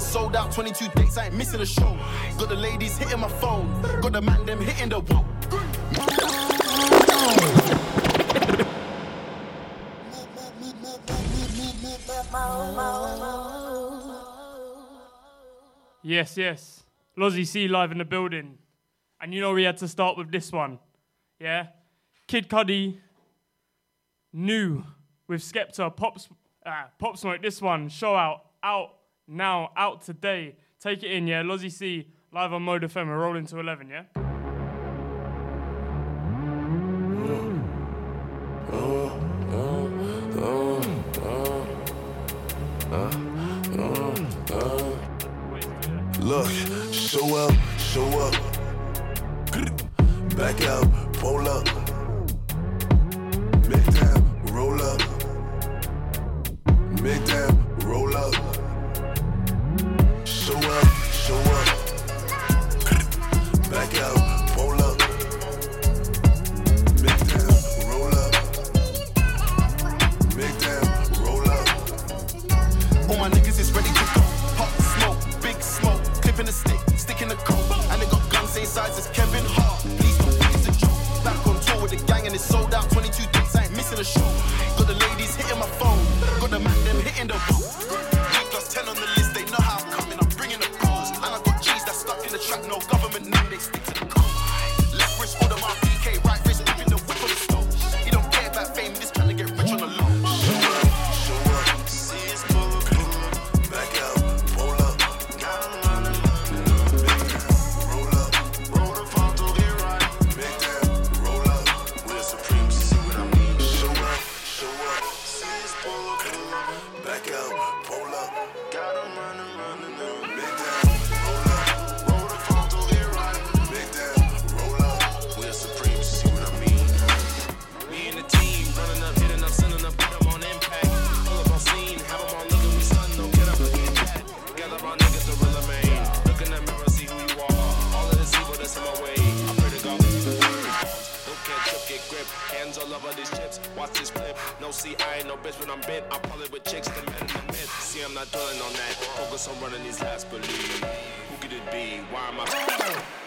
it's sold out. 22 dates, I ain't missing a show. Got the ladies hitting my phone. Got the man them hitting the wall. Yes, yes. Lozzie C live in the building. And you know we had to start with this one. Yeah? Kid Cudi, new with Skepta, Pop, uh, Pop Smoke, this one, show out, out now, out today. Take it in, yeah? Lozzie C, live on Mode FM. We're rolling to 11, yeah? Look, show up, show up. Back out, pull up. Make them roll up. Make them roll up. in the stick, stick in the coat. And they got guns same size as Kevin Hart. Please don't think it's a joke. Back on tour with the gang and it's sold out. 22 dates, I ain't missing a show. Got the ladies hitting my phone. Got the man them hitting the phone. See, I ain't no bitch when I'm bent. I'm it with chicks, the men in the mid. See, I'm not dwelling on that. Focus on running these last believe. Who could it be? Why am I?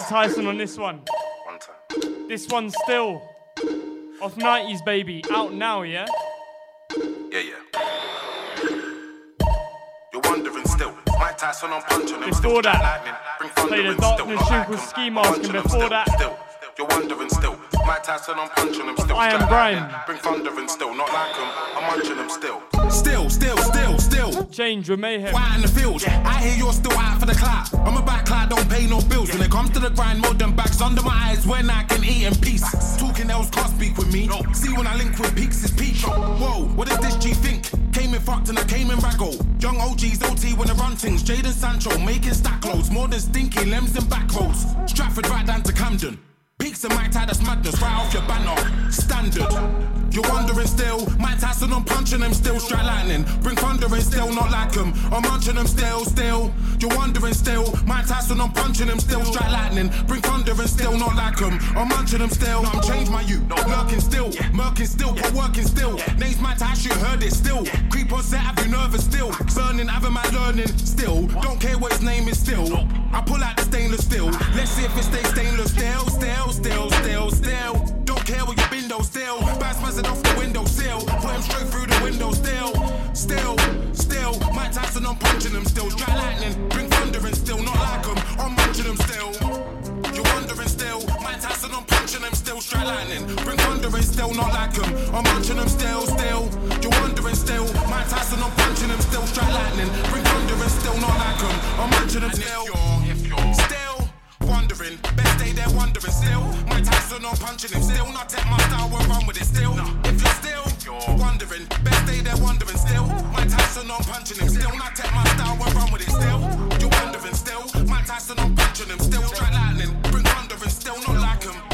Mike. Tyson on this one. One time. This one's still off 90s, baby. Out now, yeah? Yeah, yeah. You're wondering still. Mike Tyson, I'm punching him Before that, lightning, bring thunder played a and still. Darkness Not tune like called him, Ski Mask, and before that- Still, you're wondering still. Mike Tyson, I'm punching him still. I Am Strike Grime. Bring thunder and still. Not like him, I'm munching him still. still, still, still, still. Change with Mayhem. Out in the field. I hear you're still out for the clout. I'm a back clout, don't pay no bills. When it comes to the grind, more than bags under my eyes when I can eat in peace. Talking else can't speak with me. See when I link with peaks is peak. Whoa, what does this G think? Came in fucked and I came in raggle. Young OGs, OT when I run things. Jadon Sancho making stack loads. More than stinky limbs and back roads. Stratford right down to Camden. Peaks and Mike Tyson madness right off your banner. Standard. You're wondering still. Mike Tyson, I'm punching them still. Strike lightning. Bring thunder and still not like them. I'm munching them still, still. You're wondering still. Mike Tyson, I'm punching them still. Strike lightning. Bring thunder and still not like them. I'm munching them still. I'm changed my you. No, Lurking still. Murking still. But working still. Names Mike Tyson, you heard it still. Creep on set, have you nervous still. Burning, having my learning still. Don't care what his name is still. I pull out the stainless steel. Let's see if it stays stainless still, still, still, still, still. Don't care what your window still. Bass buzzing off the window sill. Put him straight through the window still. Still, still. Mike Tyson, I'm punching him still. Strike lightning, bring thunder and still. Not like him, I'm munching him still. You're wondering still. Mike Tyson, I'm punching him still. Strike lightning, bring thunder and still. Not like him, I'm munching him still, still. You're wondering still. Mike Tyson, I'm punching him still. Strike lightning, bring thunder and still. Not like him, I'm munching him still. If you're Still wondering, best day they're wondering still. My Tyson on punching him still. Not take my style and run with it still. If you're still you're wondering, best day they're wondering still. My Tyson on punching him still. Not take my style and run with it still. You're wondering still. My Tyson on punching him still. Strike lightning, bring thunder and still not like him.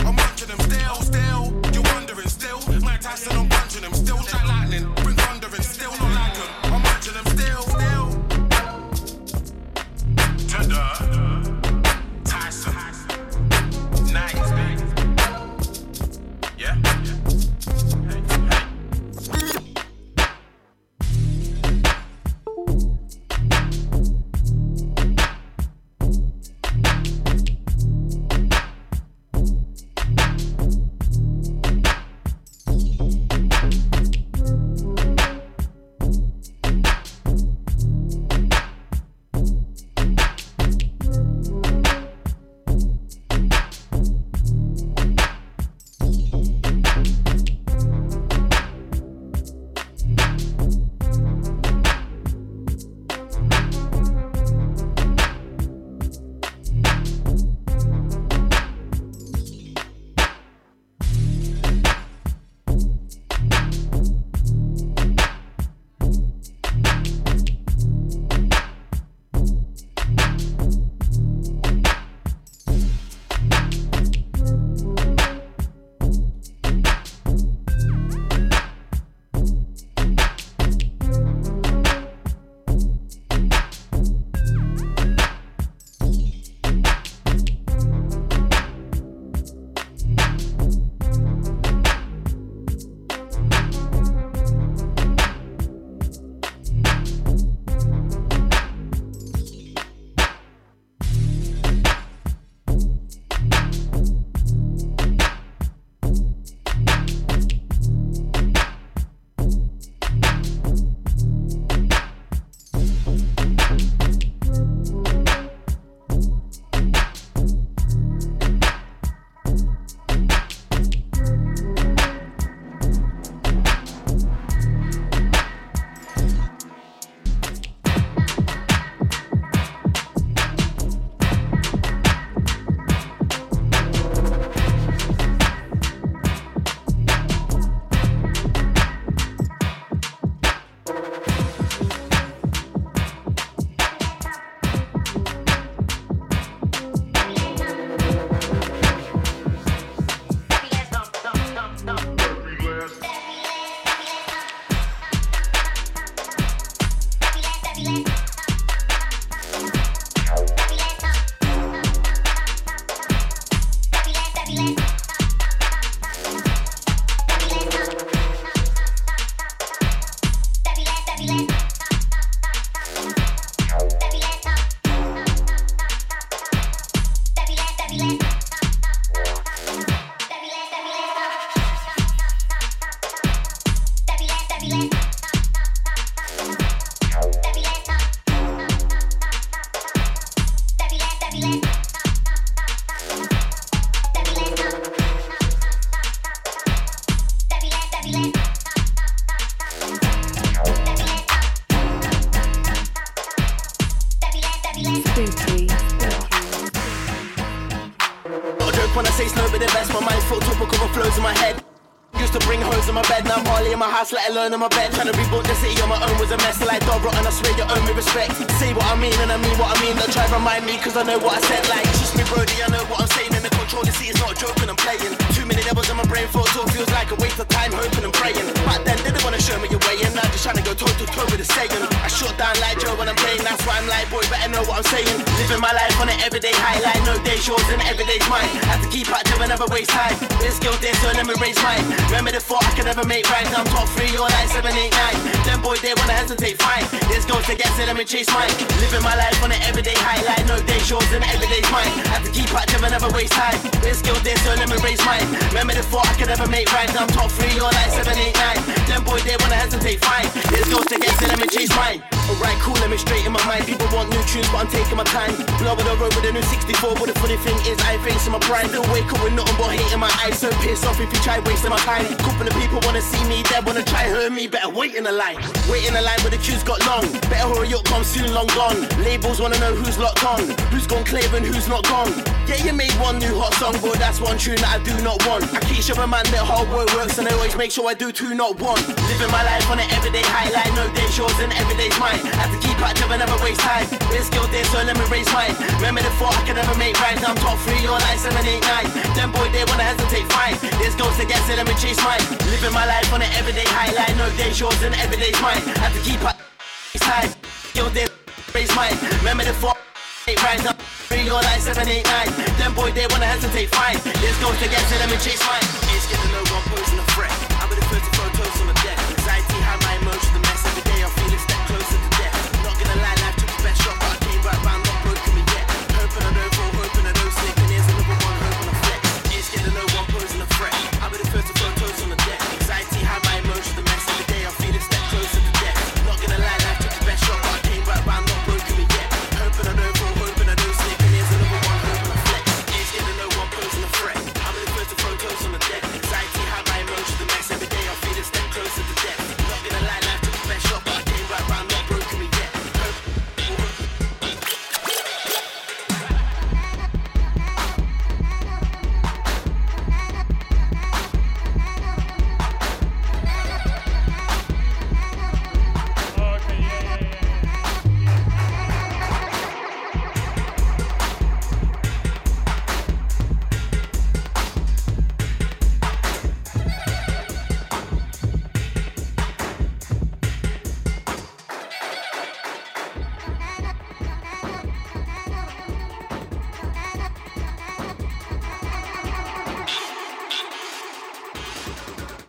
Chase mine. Living my life on an everyday highlight, no day shows and everyday's mine. Have to keep active and never waste time. This skill there, so let me raise mine. Remember the thought I could never make right, I'm top three or like seven, eight, nine. Them boy, they wanna hesitate, fine. This goes to get so let me chase mine. Alright, cool, let me straighten my mind. People want new tunes, but I'm taking my time. Blow the road with a new 64, but the funny thing is, I ain't facing my pride. Still wake up with nothing but hate in my eyes. So piss off if you try wasting my time. Couple of people wanna see me dead, wanna try hurt me. Better wait in the line. Wait in the line where the queues got long. Better hurry up, come soon, long gone. Labels wanna know who's locked on, who's gone clear and who's not gone. Yeah, you made one new hot song, but that's one tune that I do not want. I keep showing man that hard work works, and I always make sure I do two, not one. Living my life on an everyday highlight, no day yours and everyday's mine. Have to keep active and never waste time. This skill there, so let me raise mine. Remember the thought I could never make right. Now I'm top three or like seven, eight, nine. Them boy, they wanna hesitate, fine. This goes to get so let me chase mine. Living my life on an everyday highlight, no day yours and everyday's mine. Have to keep active time. Skill there, raise mine. Remember the thought. Eight right now, three or like seven, eight, nine. Them boy, they wanna hesitate, fine. This goes to get to them and chase mine. It's getting no one posing a threat. I'm with the first to photos on the deck. Anxiety, high my emotions, the mess. Every day I feel a step closer to death. Not gonna lie, life took its best shot, but I came right round, not broken me yet. Hoping I don't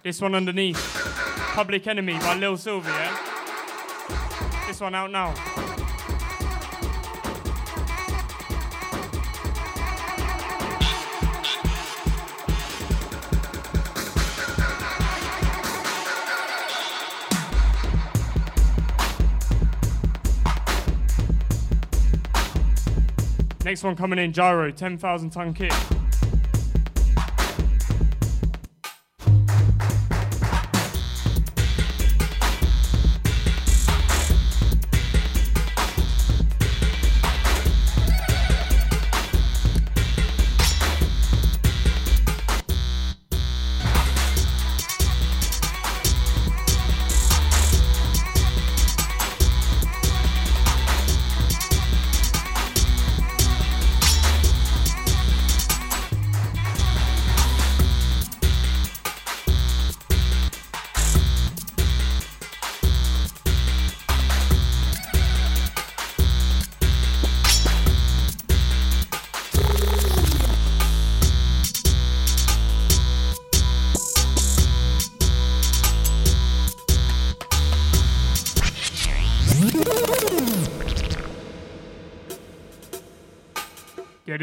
This one underneath. Public Enemy by Lil Sylvia. This one out now. Next one coming in, Gyro, 10,000 ton kit.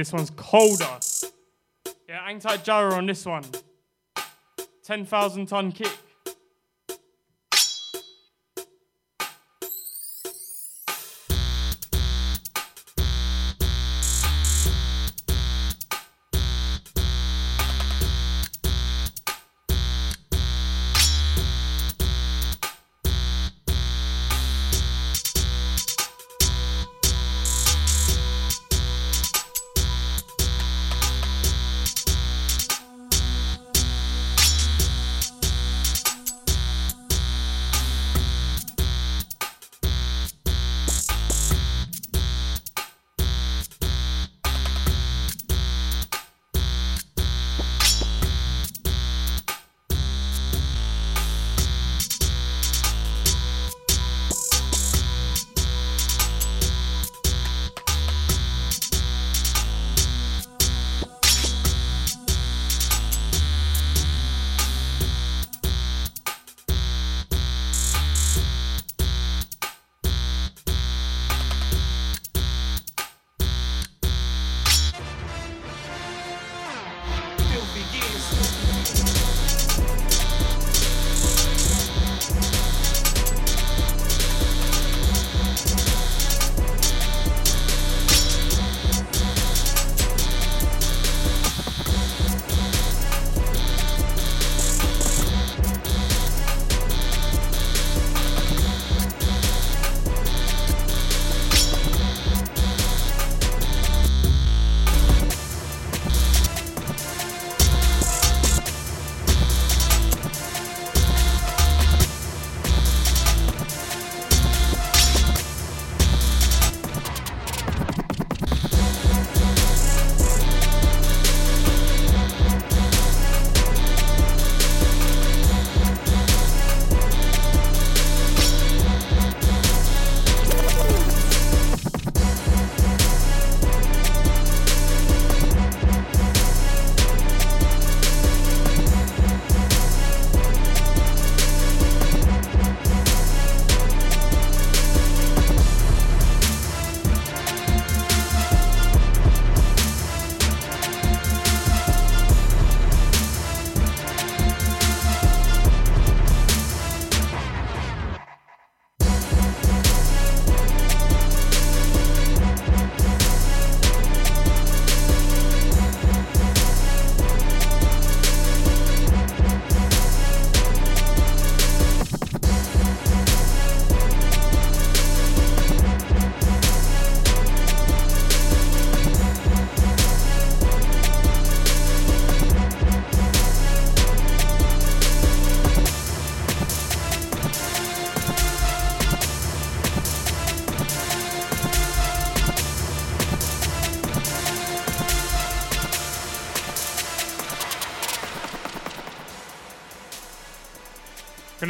This one's colder. Yeah, anti gyro on this one. 10,000 ton kick.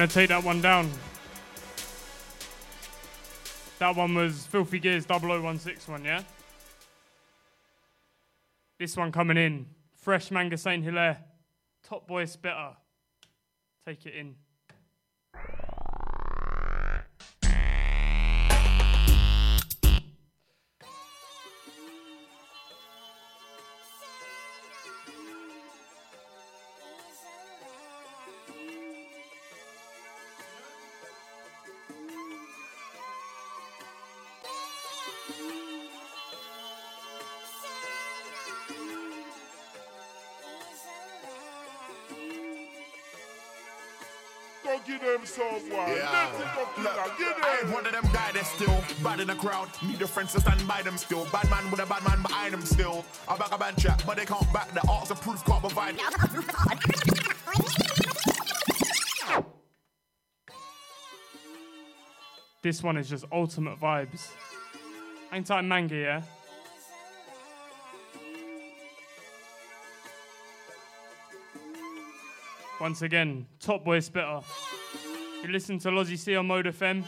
Gonna take that one down. That one was Filthy Gears 0016 one, yeah? This one coming in. Fresh Manga Saint Hilaire. Top Boy Spitter. Take it in. Someone. Yeah. Let it go, Look, I ain't them. one of them guys that's still bad in the crowd. Need a friends to stand by them still. Bad man with a bad man behind them still. I back a band chat, but they can't back the arts of proof can't provide. This one is just ultimate vibes. Hang tight, manga, yeah? Once again, Top Boy Spitter. You listen to Lozzie C on Mode FM.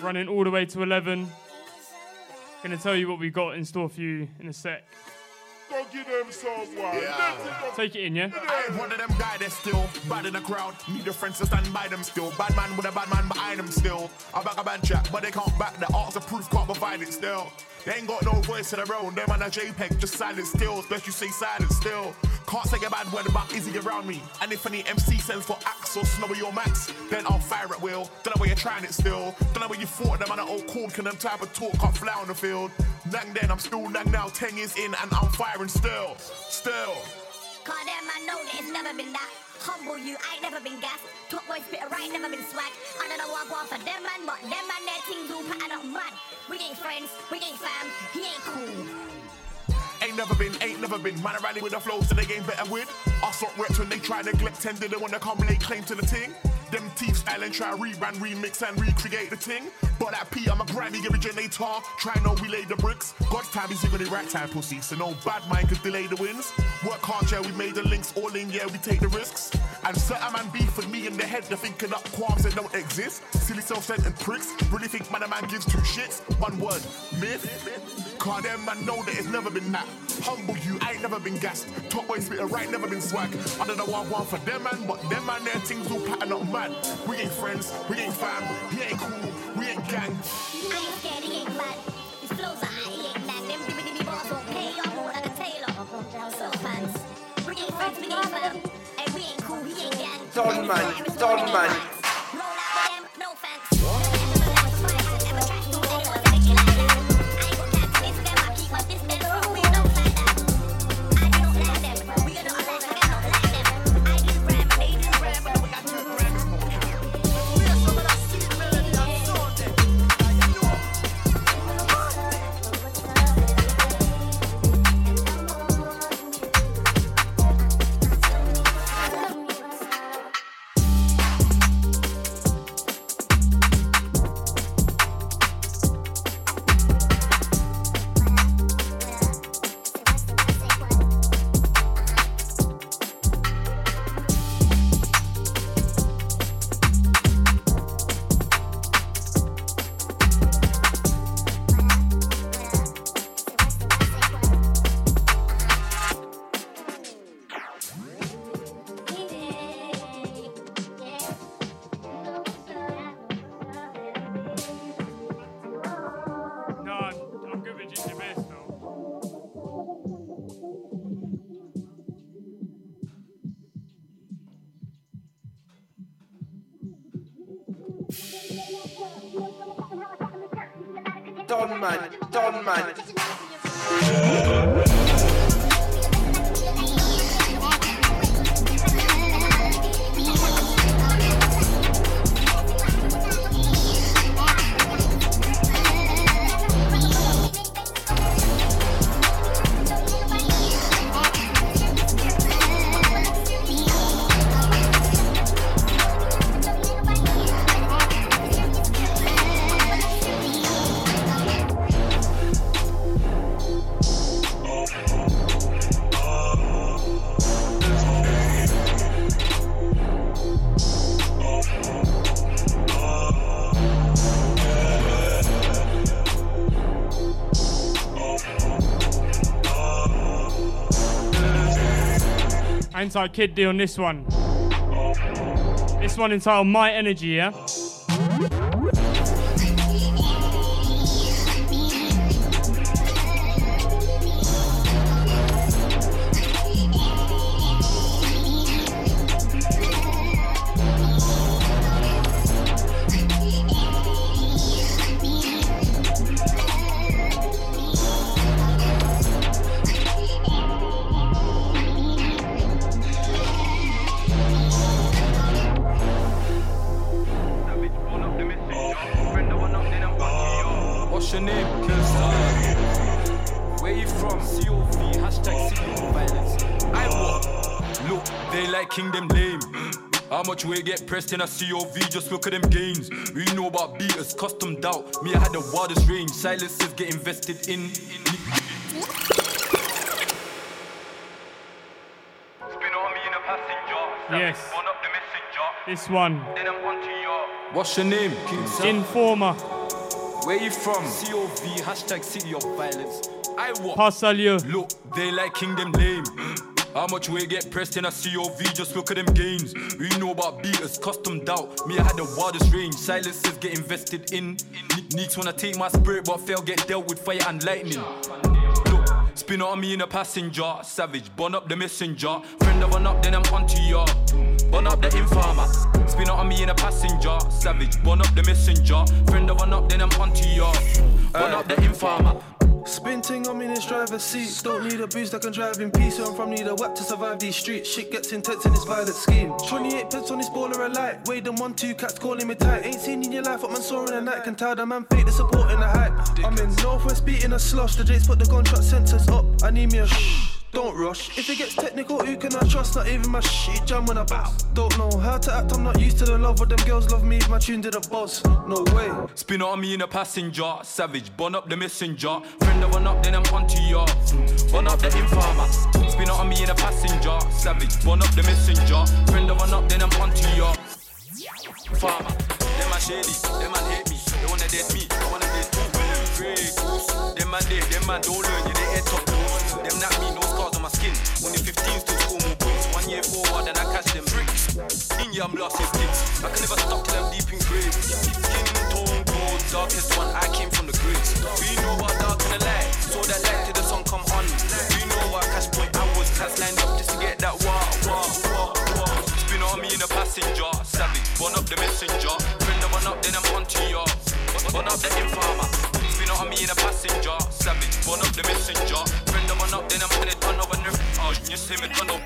Running all the way to 11. Gonna tell you what we got in store for you in a sec. Don't give them someone. Yeah. Let it go. Take it in, yeah? I ain't one of them guys that's still bad in the crowd. Need a friends to stand by them still. Bad man with a bad man behind them still. I back a band chat, but they can't back the arts of proof can't provide it still. They ain't got no voice of their own. Them on a JPEG, just silent still. Best you say silent still. Can't say a bad word about Izzy around me. And if any MC sends for Axe or Snowy or Max, then I'll fire at will. Don't know where you're trying it still. Don't know where you thought them on an old corn can them type of talk can't fly on the field. Nang then, I'm still nang now. Ten years in and I'm firing still. Still. Cause them I know that it's never been that Humble you, I ain't never been gas Top boy spit right, never been swag I don't know what I want for them man But them man, their things all pattern up mad We ain't friends, we ain't fam He ain't cool Ain't never been, ain't never been. Man, I rally with the flows so they ain't better with. Us up reps when they try neglect tender, they wanna come lay claim to the ting. Them thieves island try rebrand, remix and recreate the ting. But that P, I'm a grimy originator. Try no we lay the bricks. God's time is even the right time, pussy. So no bad mind could delay the wins. Work hard, yeah, we made the links all in, yeah, we take the risks. And certain man beef with me in the head, they're thinking up qualms that don't exist. Silly self-centered pricks. Really think man a man gives two shits. One word, myth. Cause them man know that it's never been that. Humble you, I ain't never been gassed. Top boy spitter right, never been swag. I don't know what I want for them man, but them man, their things all pattern up mad. We ain't friends, we ain't fam, he ain't cool, we ain't gang. I ain't scared, he ain't mad His flows are high, he ain't nag Them dibbity bars won't pay I'm more like a tailor So fans We ain't friends, we ain't fam And we ain't cool, he ain't gang Don man, Don man. Kid D on this one. This one entitled My Energy, yeah? Weight get pressed in a COV? Just look at them gains. We know about beaters, custom doubt. Me, I had the wildest range. Silences get invested in. Yes. This one. What's your name? Informer. Where you from? COV, hashtag city of violence. I what? Pa Salieu. Look, they like Kingdom lame. How much weight get pressed in a COV? Just look at them gains. We know about beaters, custom doubt. Me, I had the wildest range. Silences get invested in. Ne- Neeks wanna take my spirit, but fail get dealt with fire and lightning. Look, spin on me in a passenger. Savage, burn up the messenger. Friend of one up, then I'm onto ya. Burn up the informer. Spin on me in a passenger. Savage, burn up the messenger. Friend of one up, then I'm onto ya. Burn up the informer. Spin ting on me in this driver's seat. Don't need a boost, I can drive in peace. I'm from need a whack to survive these streets. Shit gets intense in this violent scheme. 28 pence on this baller a light. Wade them one, two cats calling me tight. Ain't seen in your life what man saw in the night. Can tell the man fake the support in the hype. I'm in Northwest beating a slush. The Jakes put the contract sentence up. I need me a shh. Don't rush. If it gets technical, who can I trust? Not even my shit jam when I. Don't know how to act, I'm not used to the love, but them girls love me if my tune did a buzz. No way. Spin on me in a passenger, savage, burn up the messenger. Friend of one up, then I'm onto ya. Burn up the informer. Spin on me in a passenger, savage, burn up the messenger. Friend of one up, then I'm onto ya. Farmer, them a shady, them man hate me, they wanna dead me, they wanna dead me. Goose, them man them man don't learn, they head loose. Them not me, no scars on my skin. Only 15 still score more points. One year forward, and I catch them bricks. In yeah, I'm lost in sticks. I can never stop till I'm deep in grave. Skin tone cold, darkest one, I came from the graves. We know about dark and the light, so that light till the sun come on. We know what cash point I was, cats lined up just to get that wah, wah, wah, wah. Spin on me in a passenger, savage, burn up the messenger. Friend of one up, then I'm onto ya. Burn up the informer. Spin on me in a passenger, savage, burn up the messenger. Up, then I'm on it, turn over nerve. Oh, you see me turn up.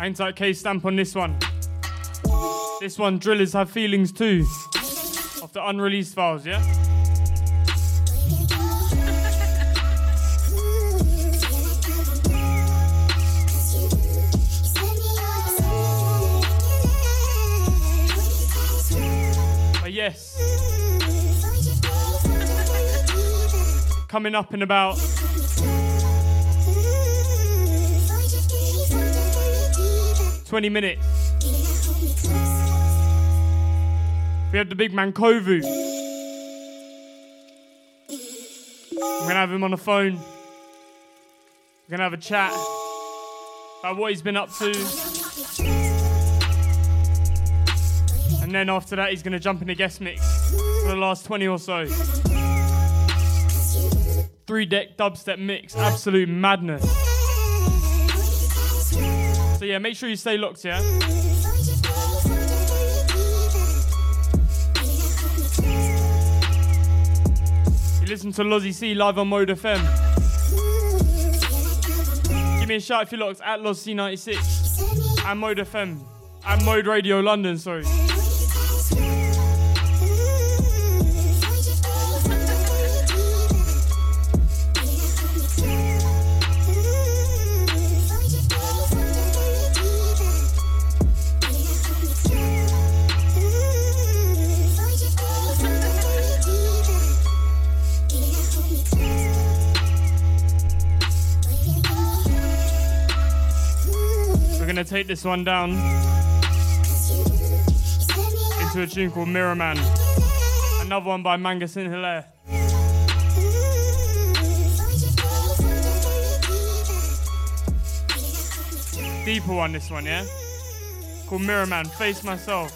Hang tight, K stamp on this one. This one, drillers have feelings too. Of the unreleased files, yeah? But yes. Coming up in about twenty minutes. We have the big man Kovu. We're gonna have him on the phone. We're gonna have a chat about what he's been up to. And then after that, he's gonna jump in the guest mix for the last 20 or so. Three deck dubstep mix, absolute madness. So yeah, make sure you stay locked, yeah? You listen to Lozzie C live on Mode FM. Give me a shout if you're locked at Loz C96 and Mode FM and Mode Radio London, sorry. Take this one down into a tune called Mirror Man. Another one by Manga Saint Hilare. Deeper one, this one, yeah? Called Mirror Man, Face Myself.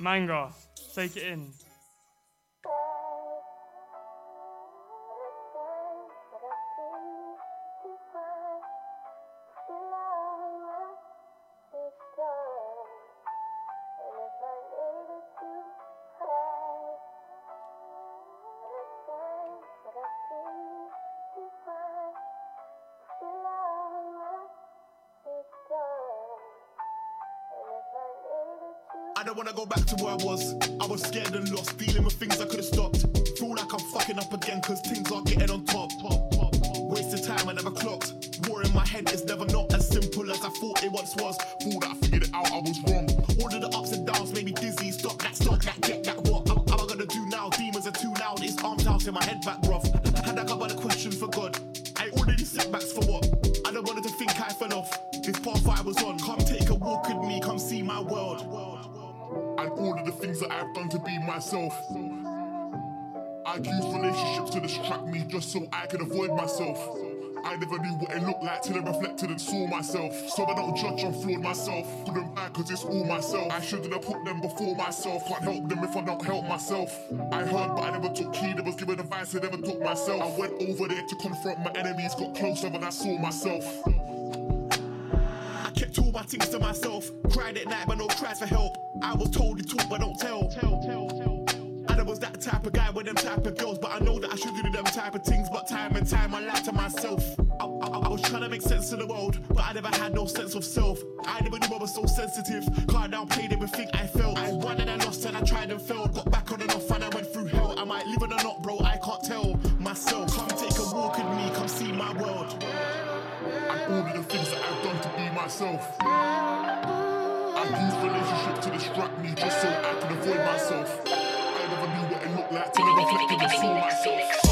Manga, take it in. Go back to where I was. I was scared and lost, dealing with things I could've stopped. Feel like I'm fucking up again, cause things are getting on top. top, top. Wasted time, I never clocked. War in my head is never not as simple as I thought it once was. Thought I figured it out, I was wrong. All of the ups and downs made me dizzy. Stop that, stop that, get that, what am, am I gonna do now? Demons are too loud, it's arms out in my head back rough. Had a couple of questions for God. I already setbacks for all of the things that I've done to be myself. I'd use relationships to distract me just so I could avoid myself. I never knew what it looked like till I reflected and saw myself. So I don't judge, I'm flawed myself. Couldn't back cause it's all myself. I shouldn't have put them before myself. Can't help them if I don't help myself. I heard but I never took heed. I was given advice I never took myself. I went over there to confront my enemies, got closer when I saw myself. All my things to myself. Cried at night, but no cries for help. I was told to talk, but don't tell. tell, tell, tell. And I was that type of guy with them type of girls, but I know that I should do them type of things. But time and time, I lied to myself. I, I, I was trying to make sense of the world, but I never had no sense of self. I never knew I was so sensitive. Car down, played everything I felt. I won and I lost, and I tried and failed. Got back on and off, and I went through hell. Am I might live it or not, bro. I can't tell myself. Myself. I've used relationships to distract me just so I can avoid myself. I never knew what it looked like till I reflected and myself.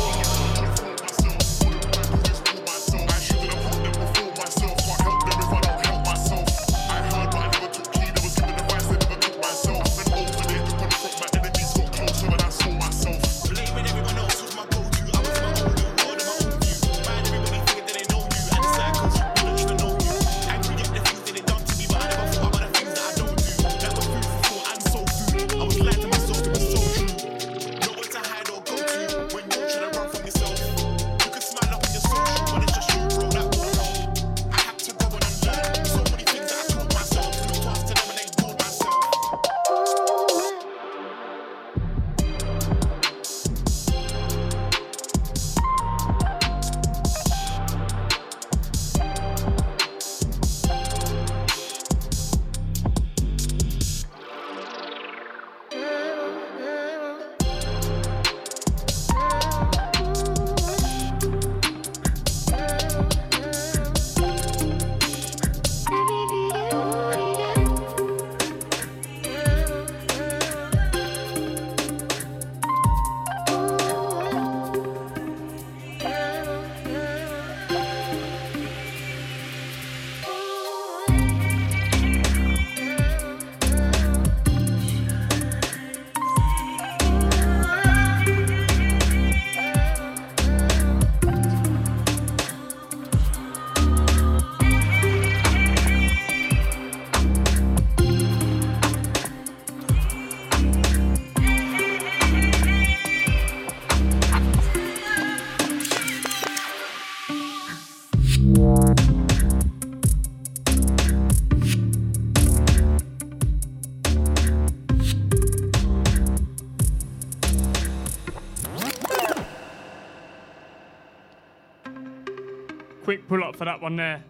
For that one there.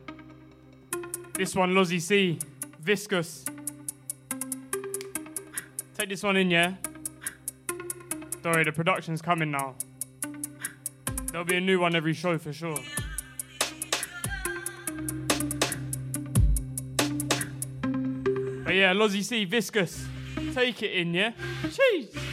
This one, Lozzie C, Viscous. Take this one in, yeah? Sorry, the production's coming now. There'll be a new one every show for sure. But yeah, Lozzie C, Viscous. Take it in, yeah? Jeez.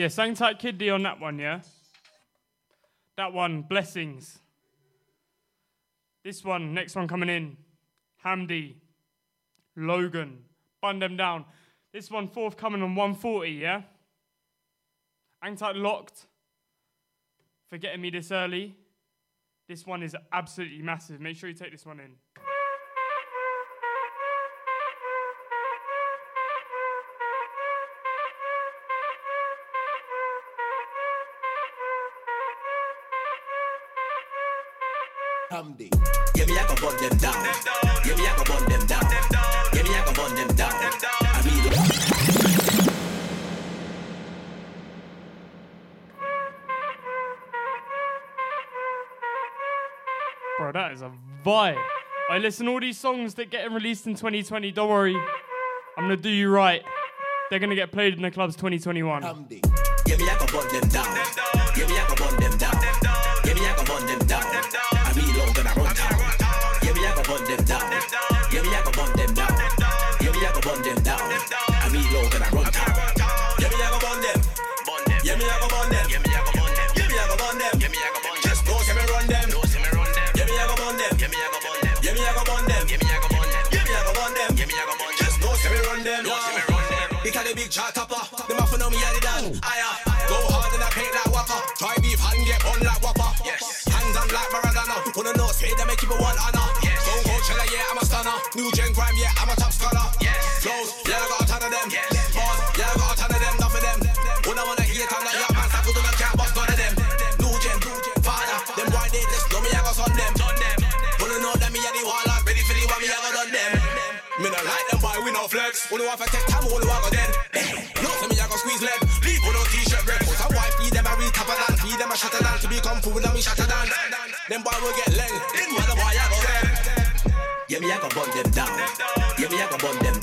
Yeah, sang tight Kid D on that one, yeah? That one, Blessings. This one, next one coming in, Hamdi, Logan, Bun Them Down. This one, forthcoming on 140, yeah? Hang tight Locked, Forgetting Me This Early. This one is absolutely massive. Make sure you take this one in. Hamdi. Yeah, me, I can burn them down. Yeah, me, I can burn them down. Yeah, me, I can burn them down. I Bro, that is a vibe. I listen to all these songs that getting released in 2020. Don't worry, I'm gonna do you right. They're gonna get played in the clubs 2021. Yeah, me, I can burn them down. Yeah, me, I can burn them down. Want to take time, want go then. No, so me I go squeeze leg. Leave with no t-shirt red. Put a wife, feed them a read top of land. Feed them a shatter down. To become food, and me shatter down. Them boy will get leng. Then what the boy I go then. Yeah, me I go burn them down. Yeah, me I go burn them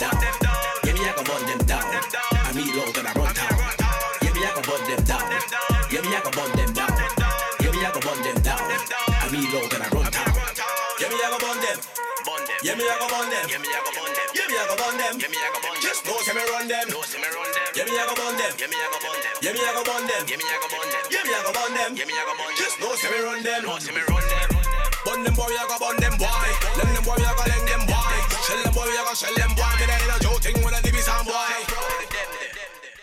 them. Yeah, me I go burn them. Just know, see me run them. Know, see me run them. Yeah, me I go burn them. Yeah, me I go burn them. Yeah, me I go burn them. Yeah, me I go burn them. Yeah, me I go burn them. Yeah, me I go burn them. Just know, see me run them. Know, see me run them. Burn them boy, I go burn them boy. Lend them boy, I go lend them boy. Shell them boy, I go shell them boy. Me there in a Joe thing when I live some boy.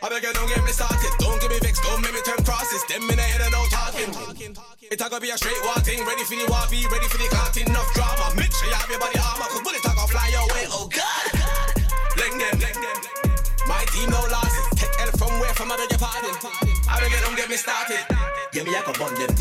I beg you don't get me started. Don't get me vexed. Don't make me turn crosses. Them in the head and no talking. It a go be a straight walking. Ready for the war, be ready for the clout. Enough drama. Make sure you have your body armor. Me started. Yeah, me I go burn them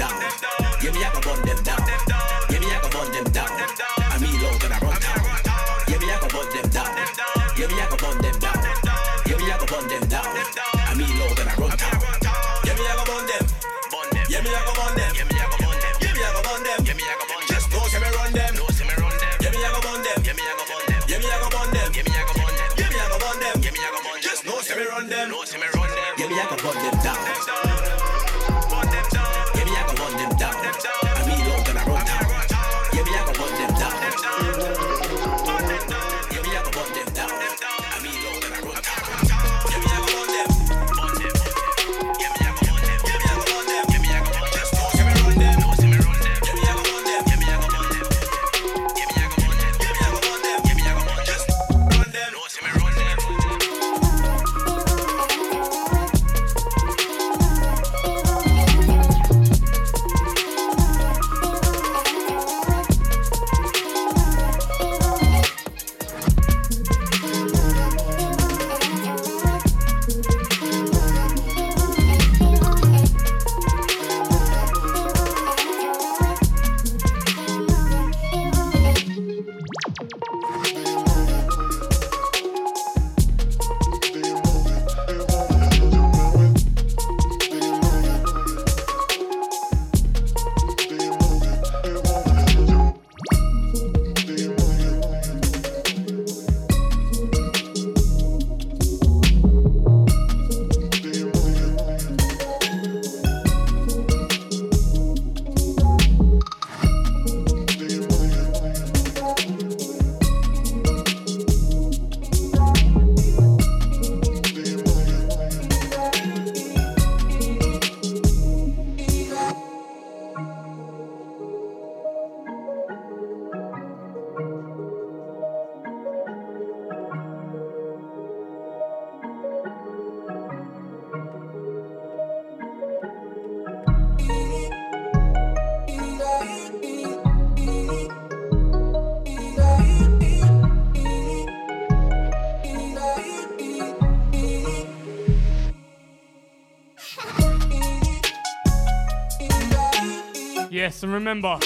and remember,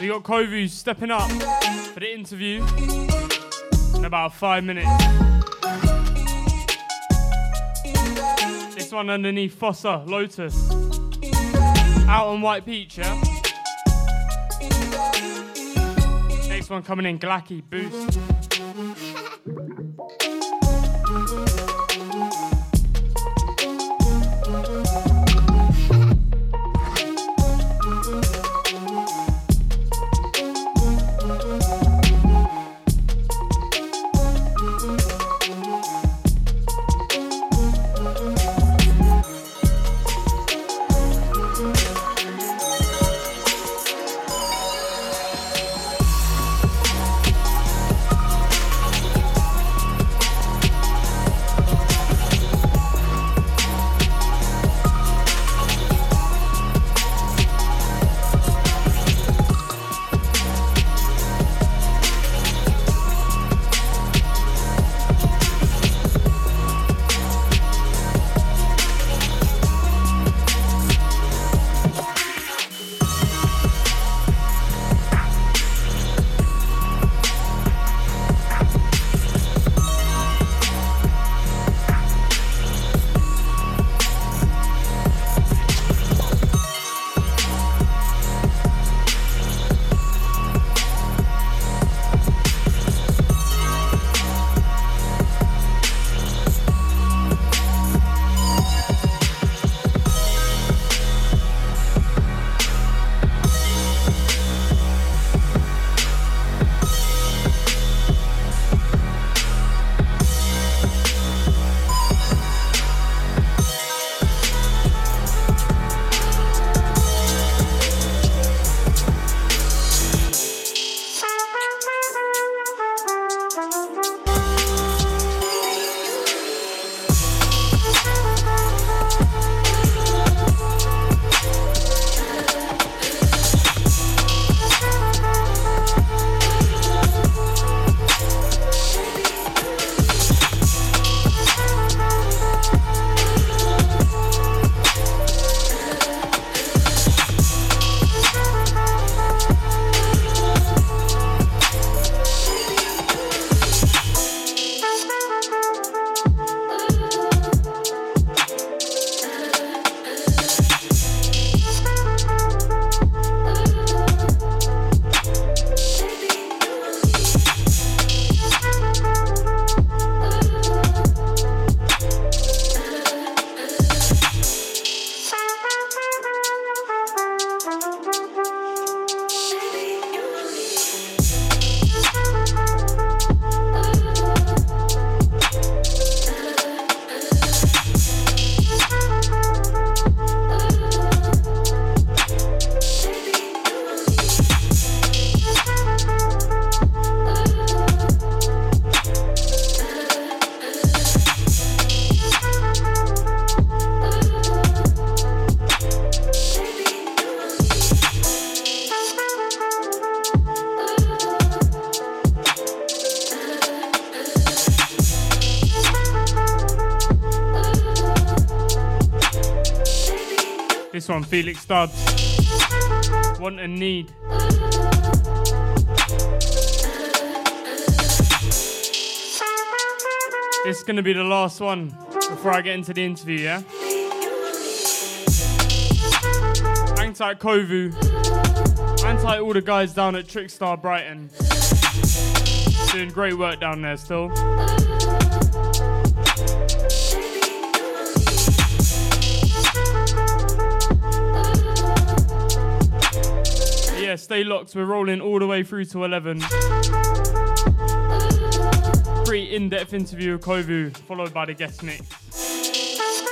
we got Kovu stepping up for the interview in about five minutes. This one underneath Fossa, Lotus. Out on White Peach, yeah? Next one coming in, Glacky, Boost. One, Felix Stubbs. Want and need. This is gonna be the last one before I get into the interview, yeah? Hang tight, Kovu. Hang tight, all the guys down at Trickstar Brighton. Doing great work down there still. Stay locked. We're rolling all the way through to 11. Pretty in depth interview with Kovu, followed by the guest mix.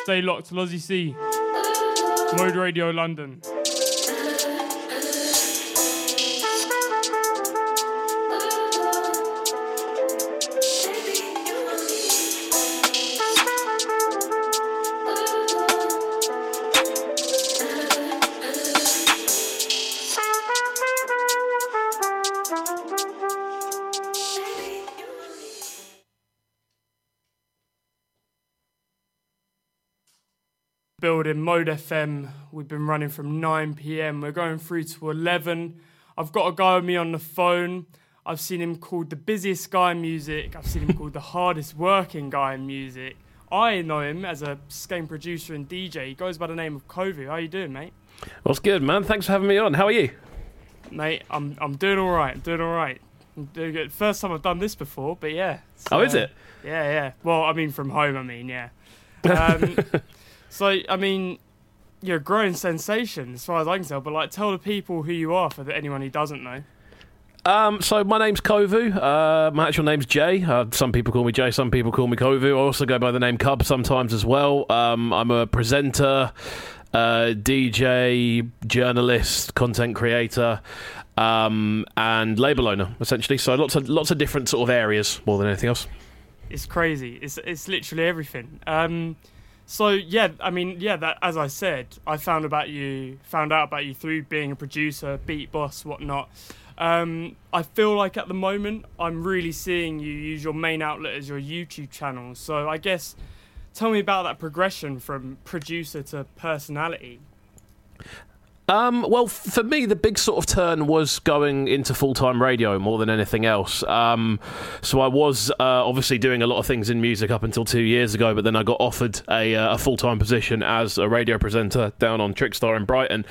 Stay locked, Lozzie C. Mode Radio London. Building. Mode FM. We've been running from 9 p.m. We're going through to 11. I've got a guy with me on the phone. I've seen him called the busiest guy in music. I've seen him called the hardest working guy in music. I know him as a game producer and DJ. He goes by the name of Kovu. How you doing, mate? What's good, man? Thanks for having me on. How are you? Mate, I'm I'm doing all right. I'm doing all right. I'm doing good. First time I've done this before, but yeah. It's, Oh, is it? Yeah, yeah. Well, I mean, from home. I mean, yeah. Um, so, I mean, you're a growing sensation as far as I can tell. But like, tell the people who you are for anyone who doesn't know. Um, so my name's Kovu. Uh, my actual name's Jay. Uh, some people call me Jay. Some people call me Kovu. I also go by the name Cub sometimes as well. Um, I'm a presenter, uh, DJ, journalist, content creator, um, and label owner essentially. So lots of lots of different sort of areas more than anything else. It's crazy. It's it's literally everything. Um, so yeah, I mean, yeah. That as I said, I found about you, found out about you through being a producer, beat boss, whatnot. Um, I feel like at the moment I'm really seeing you use your main outlet as your YouTube channel. So I guess tell me about that progression from producer to personality. Um, well, for me, the big sort of turn was going into full time radio more than anything else. Um, so I was uh, obviously doing a lot of things in music up until two years ago, but then I got offered a, uh, a full time position as a radio presenter down on Trickstar in Brighton.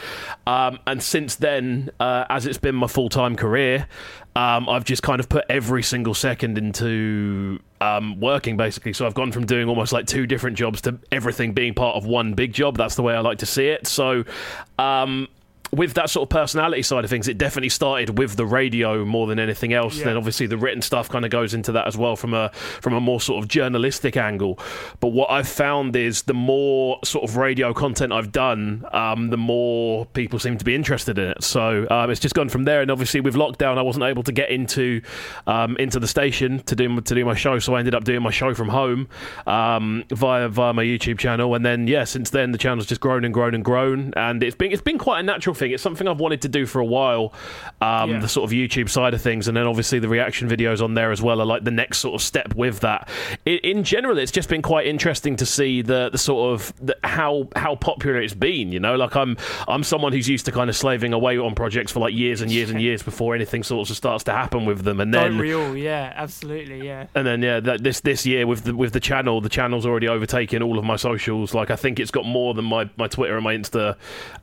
Um, and since then, uh, as it's been my full time career, um, I've just kind of put every single second into um, working basically. So I've gone from doing almost like two different jobs to everything being part of one big job. That's the way I like to see it. So. Um, with that sort of personality side of things, it definitely started with the radio more than anything else. Yeah. Then obviously the written stuff kind of goes into that as well from a from a more sort of journalistic angle. But what I've found is the more sort of radio content I've done, um, the more people seem to be interested in it. So um, it's just gone from there. And obviously with lockdown, I wasn't able to get into um, into the station to do to do my show, so I ended up doing my show from home um, via via my YouTube channel. And then yeah, since then the channel's just grown and grown and grown, and it's been it's been quite a natural thing. It's something I've wanted to do for a while. Um, Yeah. The sort of YouTube side of things, and then obviously the reaction videos on there as well are like the next sort of step with that. In, in general, it's just been quite interesting to see the the sort of the, how how popular it's been. You know, like I'm I'm someone who's used to kind of slaving away on projects for like years and years and years before anything sort of starts to happen with them, and then all? Yeah, absolutely. Yeah. and then yeah, that, this this year with the with the channel, the channel's already overtaken all of my socials. Like I think it's got more than my, my Twitter and my Insta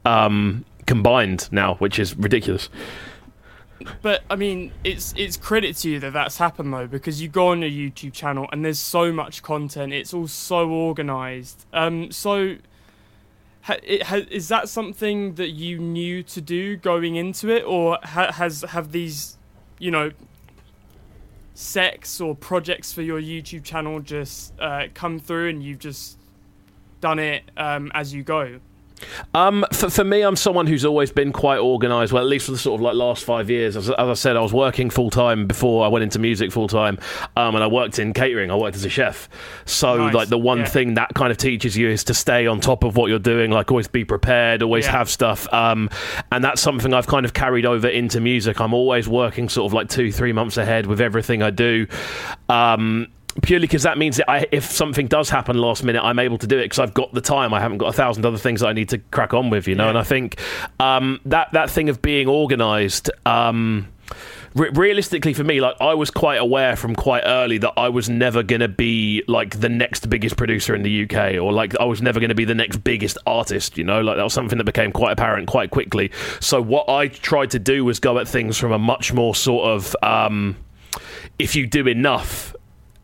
um, combined now, which is ridiculous. But I mean, it's it's credit to you that that's happened though, because you go on your YouTube channel and there's so much content. It's all so organized. Um, so ha, it, ha, is that something that you knew to do going into it, or ha, has have these, you know, sex or projects for your YouTube channel just uh, come through and you've just done it um, as you go? Um, for, for me, I'm someone who's always been quite organised. Well, at least for the sort of like last five years. As, as I said, I was working full time before I went into music full time, um, and I worked in catering. I worked as a chef. So, Nice, like the one yeah. thing that kind of teaches you is to stay on top of what you're doing. Like always be prepared, always Yeah. have stuff. Um, and that's something I've kind of carried over into music. I'm always working sort of like two, three months ahead with everything I do. Um, purely because that means that I, if something does happen last minute, I'm able to do it because I've got the time. I haven't got a thousand other things that I need to crack on with, you know. And I think um, that that thing of being organised. Um, re- realistically for me like i was quite aware from quite early that i was never going to be like the next biggest producer in the uk or like i was never going to be the next biggest artist you know like that was something that became quite apparent quite quickly so what i tried to do was go at things from a much more sort of um, if you do enough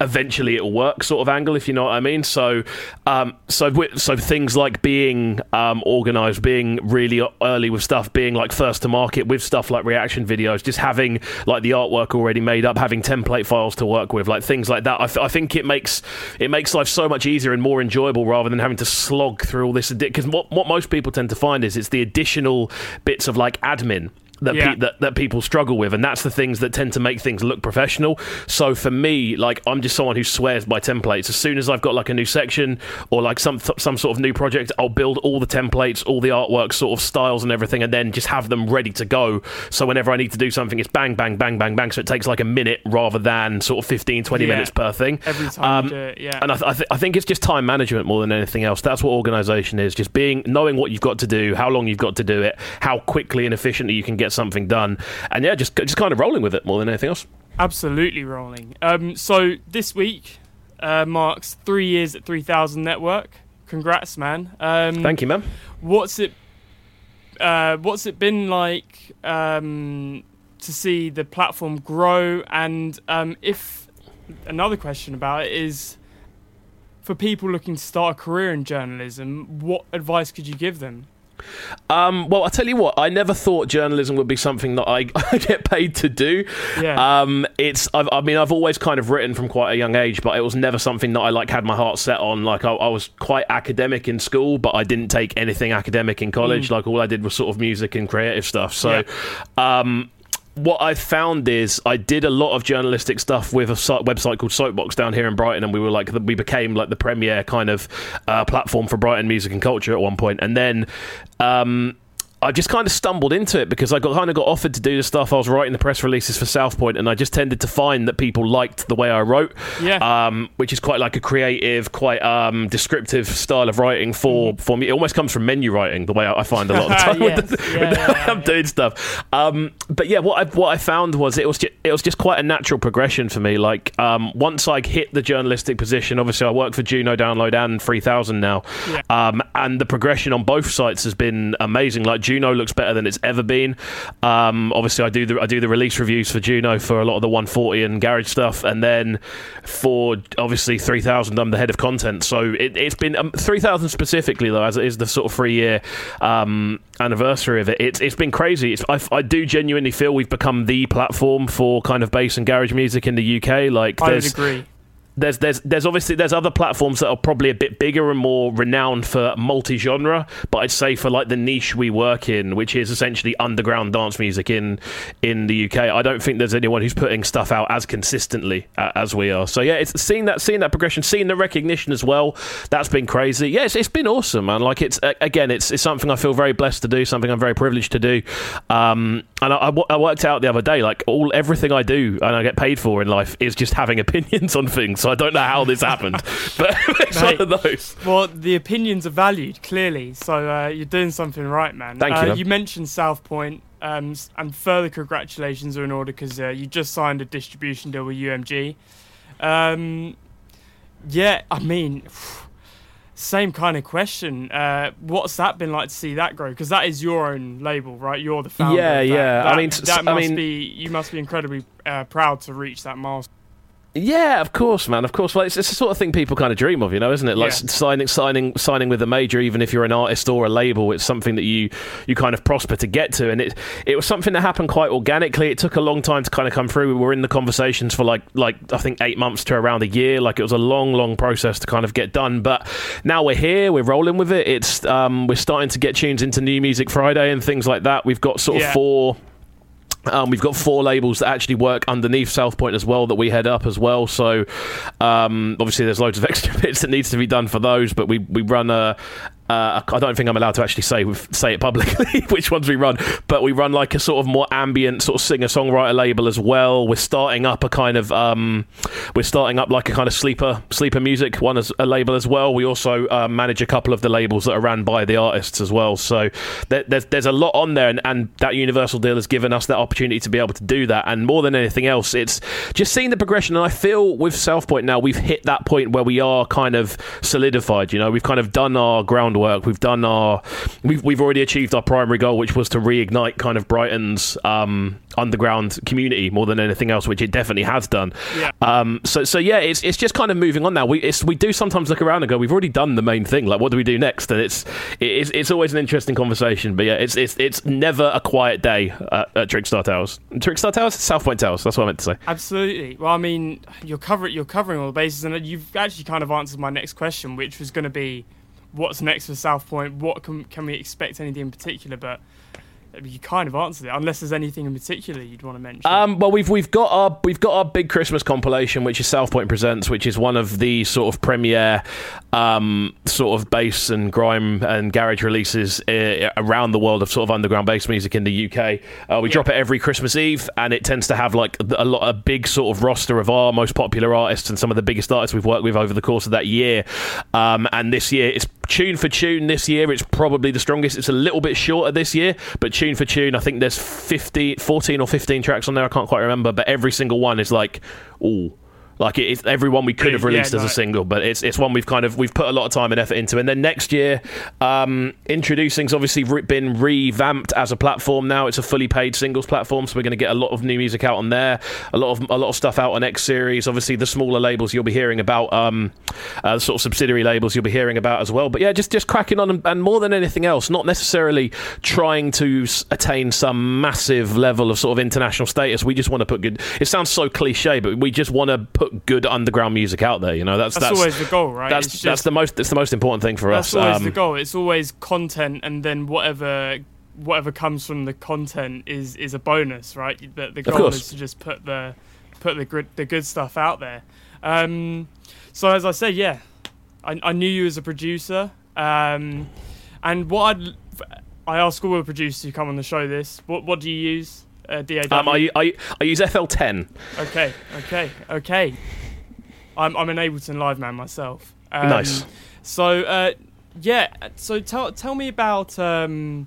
eventually it'll work sort of angle if you know what I mean. So um so so things like being um organized being really early with stuff being like first to market with stuff like reaction videos just having like the artwork already made up having template files to work with like things like that. I, th- I think it makes it makes life so much easier and more enjoyable rather than having to slog through all this. Because what what most people tend to find is it's the additional bits of like admin that, Yeah. pe- that that people struggle with, and that's the things that tend to make things look professional. So for me, like I'm just someone who swears by templates. As soon as I've got like a new section or like some some sort of new project, I'll build all the templates, all the artwork, sort of styles and everything, and then just have them ready to go. So whenever I need to do something, it's bang, bang, bang, bang, bang. So it takes like a minute rather than sort of 15, 20 Yeah. minutes per thing. Every time Um, it, yeah. And I, th- I, th- I think it's just time management more than anything else. That's what organisation is. Just being knowing what you've got to do, how long you've got to do it, how quickly and efficiently you can get something done, and yeah, just just kind of rolling with it more than anything else. Absolutely rolling. Um, so this week uh, marks three years at 3000 Network. Congrats, man. Um, Thank you, man. What's it? Uh, what's it been like um, to see the platform grow? And um, if another question about it is, for people looking to start a career in journalism, what advice could you give them? Um, well, I'll tell you what, I never thought journalism would be something that I, I get paid to do. Yeah. Um, it's, I've, I mean, I've always kind of written from quite a young age, but it was never something that I like had my heart set on. Like I, I was quite academic in school, but I didn't take anything academic in college. Mm. Like all I did was sort of music and creative stuff. So, um, what I found is I did a lot of journalistic stuff with a website called Soapbox down here in Brighton, and we were like we became like the premier kind of uh, platform for Brighton music and culture at one point, and then. Um, I just kind of stumbled into it because I got kind of got offered to do the stuff. I was writing the press releases for South Point, and I just tended to find that people liked the way I wrote. Yeah. Um, which is quite like a creative, quite um, descriptive style of writing for for me. It almost comes from menu writing, the way I, I find a lot of the time Yes. with the, Yeah, with the yeah, I'm doing stuff. Um, but yeah, what I what I found was it was just, it was just quite a natural progression for me. Like um, once I hit the journalistic position, obviously I work for Juno Download and Three Thousand now, um, and the progression on both sites has been amazing. Like Juno looks better than it's ever been. Um, obviously, I do the I do the release reviews for Juno for a lot of the 140 and garage stuff, and then for obviously 3000, I'm the head of content. So it, it's been um, 3000 specifically though, as it is the sort of three year um, anniversary of it. It's it's been crazy. It's, I, I do genuinely feel we've become the platform for kind of bass and garage music in the UK. Like I would agree. There's there's there's obviously there's other platforms that are probably a bit bigger and more renowned for multi-genre but i'd say for like the niche we work in which is essentially underground dance music in in the uk i don't think there's anyone who's putting stuff out as consistently uh, as we are. So yeah it's seeing that seeing that progression seeing the recognition as well that's been crazy. Yeah it's, it's been awesome man. Like it's again it's, it's something i feel very blessed to do something i'm very privileged to do. Um and I worked out the other day like all everything i do and i get paid for in life is just having opinions on things so i don't know how this happened but it's Mate, one of those Well, the opinions are valued clearly, so uh, you're doing something right, man. Thank you, Uh, man. you mentioned South Point, um, and further congratulations are in order because uh, you just signed a distribution deal with UMG. Um, yeah, I mean, same kind of question. Uh, what's that been like to see that grow? Because that is your own label, right? You're the founder. Yeah, of that. yeah. I mean, that I must mean- be you must be incredibly uh, proud to reach that milestone. Yeah, of course, man. Of course. Well, it's, it's the sort of thing people kind of dream of, you know, isn't it? Like Yeah. signing, signing, signing with a major, even if you're an artist or a label, it's something that you you kind of prosper to get to. And it it was something that happened quite organically. It took a long time to kind of come through. We were in the conversations for like like I think eight months to around a year. Like it was a long, long process to kind of get done. But now we're here. We're rolling with it. It's um, we're starting to get tunes into New Music Friday and things like that. We've got sort of Yeah. four. Um, we've got four labels that actually work underneath South Point as well that we head up as well. So um, obviously there's loads of extra bits that needs to be done for those, but we we run a. Uh, I don't think I'm allowed to actually say say it publicly which ones we run, but we run like a sort of more ambient sort of singer songwriter label as well. We're starting up a kind of um, we're starting up like a kind of sleeper sleeper music one as a label as well. We also uh, manage a couple of the labels that are ran by the artists as well. So there, there's there's a lot on there, and, and that Universal deal has given us that opportunity to be able to do that. And more than anything else, it's just seeing the progression. And I feel with South Point now, we've hit that point where we are kind of solidified. You know, we've kind of done our groundwork. We've done our we've we've already achieved our primary goal, which was to reignite kind of Brighton's um, underground community more than anything else, which it definitely has done. Yeah. Um, so so yeah, it's it's just kind of moving on now. We it's, we do sometimes look around and go, we've already done the main thing. Like, what do we do next? And it's it's it's always an interesting conversation. But yeah, it's it's it's never a quiet day at, at Trickstar Towers. Trickstar Towers, South Point Towers. That's what I meant to say. Absolutely. Well, I mean, you're covering you're covering all the bases, and you've actually kind of answered my next question, which was going to be, what's next for South Point? What can can we expect? Anything in particular? But You kind of answered it, unless there's anything in particular you'd want to mention. Um, well, we've we've got our we've got our big Christmas compilation, which is South Point Presents, which is one of the sort of premier um, sort of bass and grime and garage releases uh, around the world of sort of underground bass music in the UK. Uh, we drop it every Christmas Eve, and it tends to have like a lot a big sort of roster of our most popular artists and some of the biggest artists we've worked with over the course of that year. Um, and this year, it's tune for tune. This year, it's probably the strongest. It's a little bit shorter this year, but tune for tune, I think there's 50, 14 or 15 tracks on there. I can't quite remember, but every single one is like, ooh. Like it's every one we could have Yeah, released as a single, but it's it's one we've kind of we've put a lot of time and effort into. And then next year, um, introducing's obviously been revamped as a platform now. It's a fully paid singles platform, so we're going to get a lot of new music out on there, a lot of a lot of stuff out on X Series. Obviously, the smaller labels you'll be hearing about, um, uh, sort of subsidiary labels you'll be hearing about as well. But yeah, just just cracking on, and, and more than anything else, not necessarily trying to attain some massive level of sort of international status. We just want to put good. It sounds so cliche, but we just want to put good underground music out there. You know, that's That's always the goal, right? That's It's that's the most that's the most important thing for That's us. That's always Um, the goal. It's always content, and then whatever whatever comes from the content is is a bonus, right? The, the goal is to just put the put the good the good stuff out there. Um, so as I said, yeah, I, I knew you as a producer, um, and what I'd I asked all the producers who come on the show this. What what do you use? Uh, DAW. um, I, I I use FL10. Okay, okay, okay. I'm I'm an Ableton Live man myself. Um, Nice. So uh, yeah, so tell tell me about um,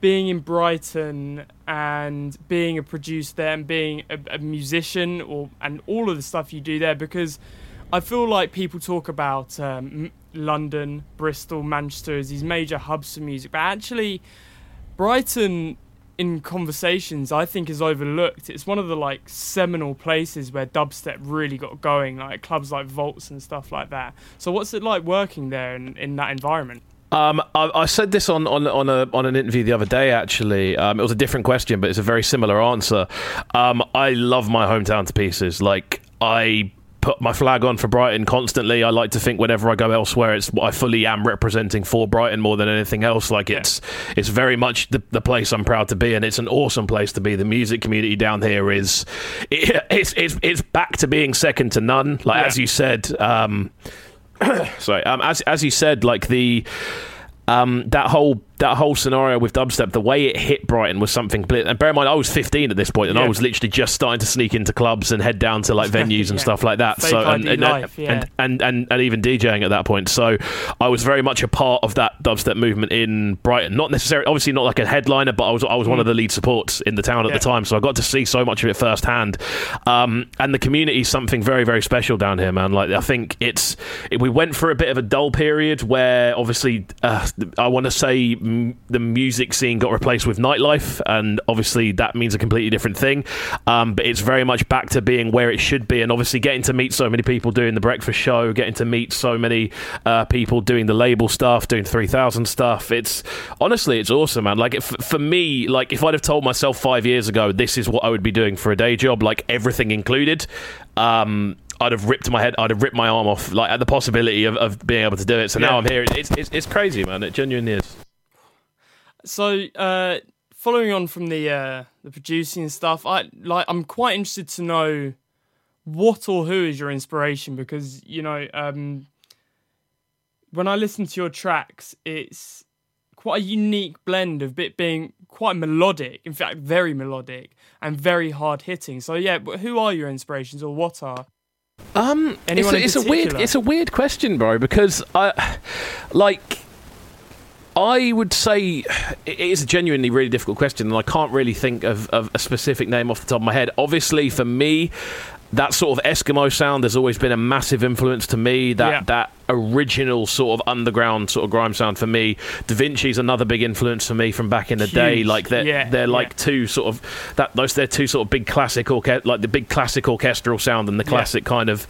being in Brighton and being a producer there and being a, a musician or and all of the stuff you do there because I feel like people talk about um, London, Bristol, Manchester as these major hubs for music, but actually Brighton in conversations I think is overlooked. It's one of the like seminal places where dubstep really got going, like clubs like Volks and stuff like that. So what's it like working there in, in that environment? Um, I, I said this on, on on a on an interview the other day. Actually, um, it was a different question, but it's a very similar answer. Um, I love my hometown to pieces. Like I put my flag on for Brighton constantly. I like to think whenever I go elsewhere, it's I fully am representing for Brighton more than anything else. Like it's it's very much the, the place I'm proud to be, and it's an awesome place to be. The music community down here is it, it's it's it's back to being second to none. Like Yeah. as you said. Um, sorry um, as as you said like the um, that whole that whole scenario with dubstep, the way it hit Brighton was something. And bear in mind, I was 15 at this point, and I was literally just starting to sneak into clubs and head down to like venues and stuff like that. Fake so and and, life, yeah. and, and and and even DJing at that point. So I was very much a part of that dubstep movement in Brighton. Not necessarily, obviously, not like a headliner, but I was I was one of the lead supports in the town at Yeah. the time. So I got to see so much of it firsthand. Um, and the community is something very very special down here, man. Like I think it's it, we went through a bit of a dull period where obviously uh, I want to say the music scene got replaced with nightlife, and obviously that means a completely different thing. Um, but it's very much back to being where it should be, and obviously getting to meet so many people doing the breakfast show, getting to meet so many uh, people doing the label stuff, doing three thousand stuff. It's honestly, it's awesome, man. Like if, for me, like if I'd have told myself five years ago this is what I would be doing for a day job, like everything included. Um, I'd have ripped my head. I'd have ripped my arm off, like at the possibility of, of being able to do it. So now I'm here. It's, it's it's crazy, man. It genuinely is. So, uh, following on from the uh, the producing stuff, I like. I'm quite interested to know what or who is your inspiration because you know, um, when I listen to your tracks, it's quite a unique blend of bit being quite melodic, in fact, very melodic and very hard hitting. So, yeah, but who are your inspirations or what are? Um, Anyone it's, a, it's a weird, it's a weird question, bro. Because I, like, I would say it is a genuinely really difficult question, and I can't really think of, of a specific name off the top of my head. Obviously, for me, that sort of Eskimo sound has always been a massive influence to me. That Yeah. that original sort of underground sort of grime sound for me. Davinche's another big influence for me from back in the day. Like they're Yeah, they're yeah. like two sort of that those they're two sort of big classic orche- like the big classic orchestral sound and the Yeah. classic kind of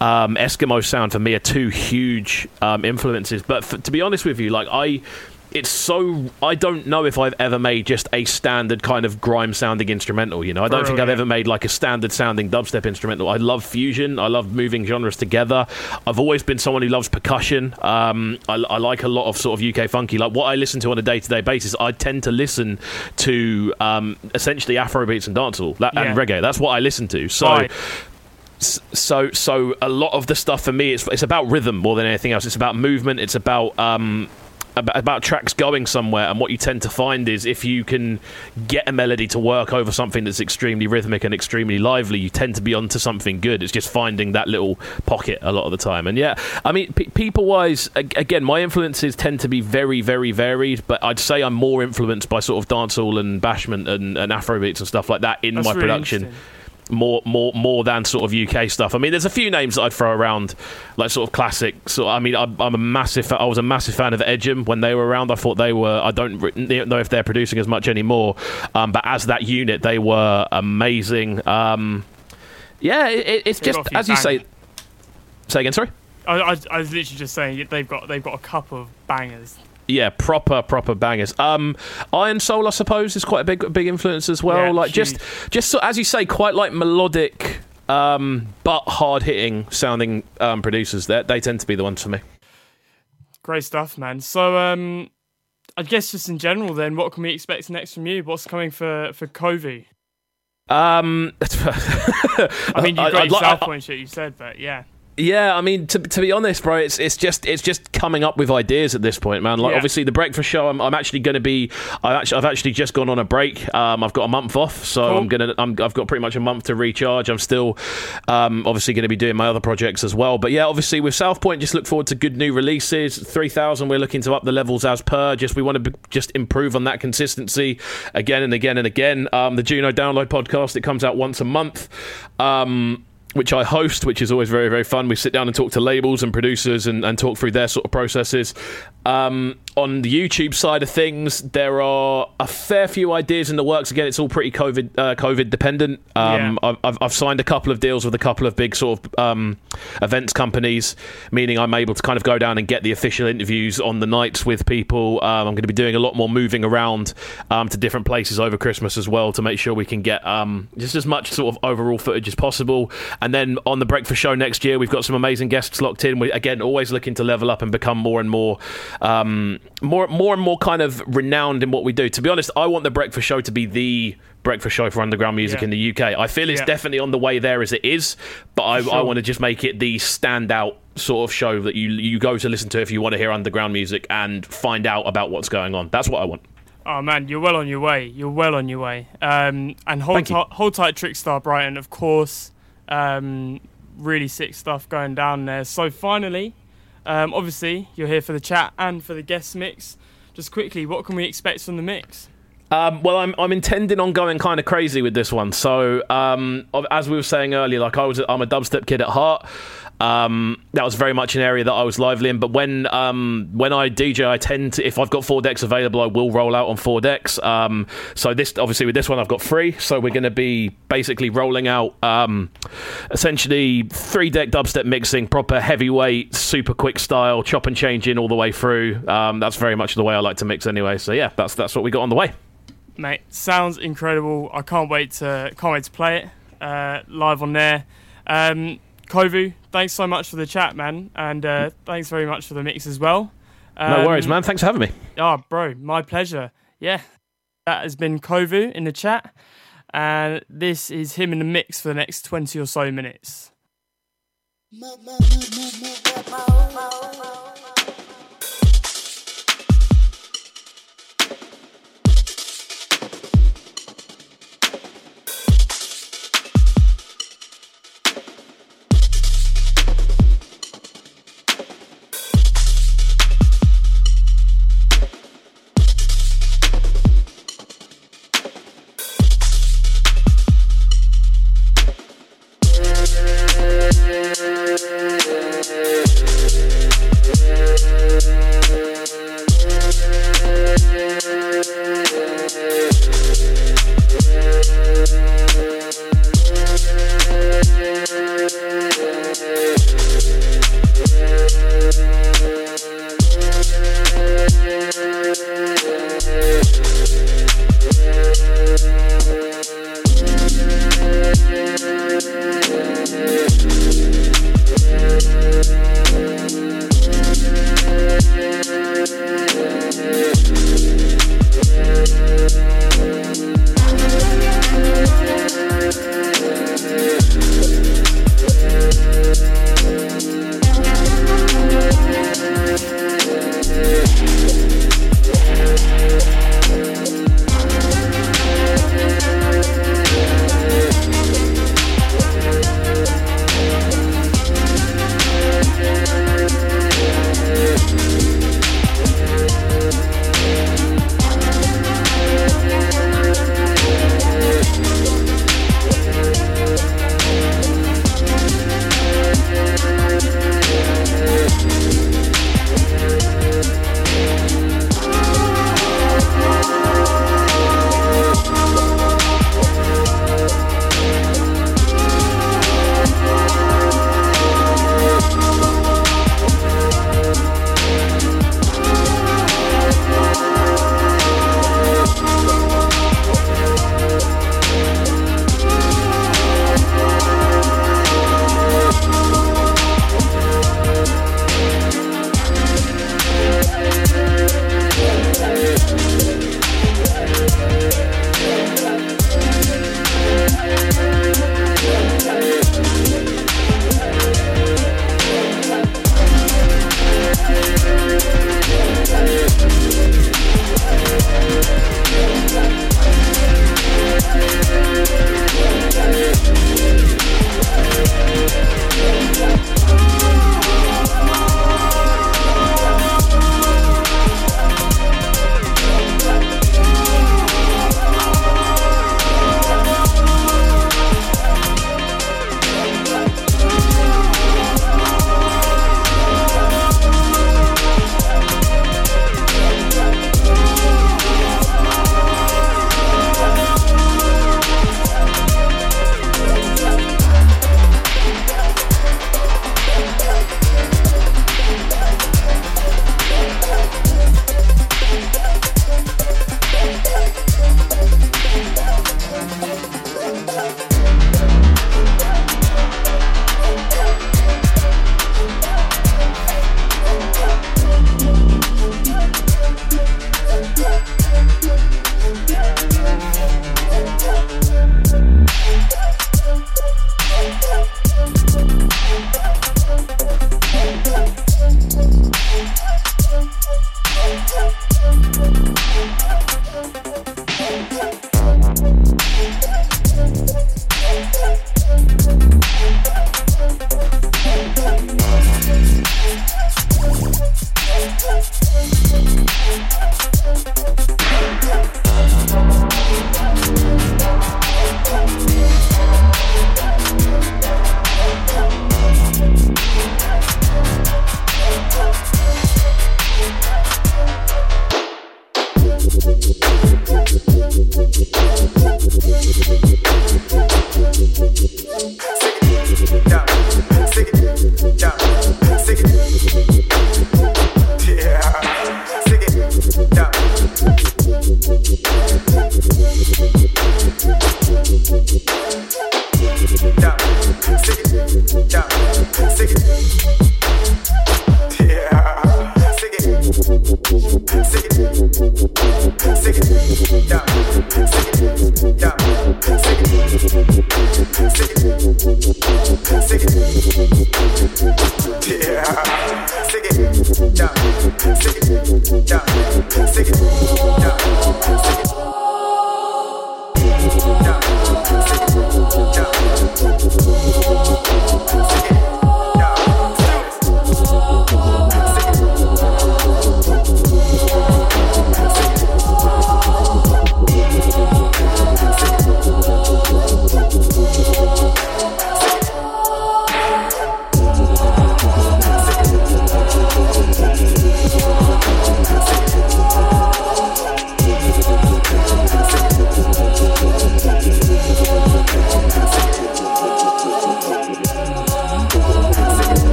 um, Eskimo sound for me are two huge um, influences. But f to be honest with you, like I. it's so I don't know if I've ever made just a standard kind of grime sounding instrumental. You know, I don't think I've ever made like a standard sounding dubstep instrumental. I love fusion. I love moving genres together. I've always been someone who loves percussion. Um, I, I like a lot of sort of UK funky. Like what I listen to on a day to day basis, I tend to listen to um, essentially Afro beats and dancehall that, and Yeah. reggae. That's what I listen to. So. Right. So so a lot of the stuff for me it's it's about rhythm more than anything else it's about movement it's about um about, about tracks going somewhere and what you tend to find is if you can get a melody to work over something that's extremely rhythmic and extremely lively you tend to be onto something good it's just finding that little pocket a lot of the time and yeah i mean pe people wise again my influences tend to be very very varied but i'd say i'm more influenced by sort of dancehall and bashment and, and afrobeats and stuff like that in That's my really production. More more more than sort of UK stuff. I mean, there's a few names that I'd throw around, like sort of classic. So I mean, I'm, I'm a massive. I was a massive fan of Edgem when they were around. I thought they were. I don't know if they're producing as much anymore, um, but as that unit, they were amazing. Um, yeah, it, it- it's They've just as you say. Say again, sorry. I, I, I was literally just saying they've got they've got a couple of bangers. Yeah, proper proper bangers. Um, Ironsoul, I suppose, is quite a big big influence as well. Yeah, like just huge. just so, as you say, quite like melodic, um, but hard hitting sounding um, producers. They they tend to be the ones for me. Great stuff, man. So um, I guess just in general, then, what can we expect next from you? What's coming for for Kovu? Um, I mean, you've got South Point shit you said, but yeah. Yeah, I mean, to, to be honest, bro, it's it's just it's just coming up with ideas at this point, man. Like, Yeah. obviously, the breakfast show. I'm, I'm actually going to be. I actually, I've actually just gone on a break. Um, I've got a month off, so Cool. I'm gonna. I'm, I've got pretty much a month to recharge. I'm still, um, obviously going to be doing my other projects as well. But yeah, obviously with South Point, just look forward to good new releases. Three thousand, we're looking to up the levels as per. Just we want to be, just improve on that consistency again and again and again. Um, the Juno Download podcast it comes out once a month. Um, which I host, which is always very, very fun. We sit down and talk to labels and producers and, and talk through their sort of processes. Um, on the YouTube side of things, there are a fair few ideas in the works. Again, it's all pretty COVID uh, COVID dependent. Um, I've, I've, I've signed a couple of deals with a couple of big sort of um, events companies, meaning I'm able to kind of go down and get the official interviews on the nights with people. Um, I'm going to be doing a lot more moving around um, to different places over Christmas as well to make sure we can get um, just as much sort of overall footage as possible. And then on the breakfast show next year, we've got some amazing guests locked in. We again always looking to level up and become more and more, um, more, more and more kind of renowned in what we do. To be honest, I want the breakfast show to be the breakfast show for underground music Yeah. in the UK. I feel it's Yeah. definitely on the way there as it is, but I, I want to just make it the standout sort of show that you you go to listen to if you want to hear underground music and find out about what's going on. That's what I want. Oh man, you're well on your way. You're well on your way. Um, and hold tight, hold tight, Trickstar Brighton, of course. Um, really sick stuff going down there. So finally, um, obviously you're here for the chat and for the guest mix. Just quickly, what can we expect from the mix? Um, well, I'm I'm intending on going kind of crazy with this one. So, um, as we were saying earlier, like I was, I'm a dubstep kid at heart. Um, that was very much an area that I was lively in. But when um, when I DJ, I tend to, if I've got four decks available, I will roll out on four decks. Um, so this, obviously, with this one, I've got three. So we're going to be basically rolling out um, essentially three deck dubstep mixing, proper heavyweight, super quick style, chop and change in all the way through. Um, that's very much the way I like to mix anyway. So yeah, that's that's what we got on the way. Mate, sounds incredible. I can't wait to can't wait to play it uh, live on there. Um, Kovu, thanks so much for the chat, man, and uh, thanks very much for the mix as well. No worries, Um, man. Thanks for having me. Oh, bro, my pleasure. Yeah, that has been Kovu in the chat, and this is him in the mix for the next twenty or so minutes.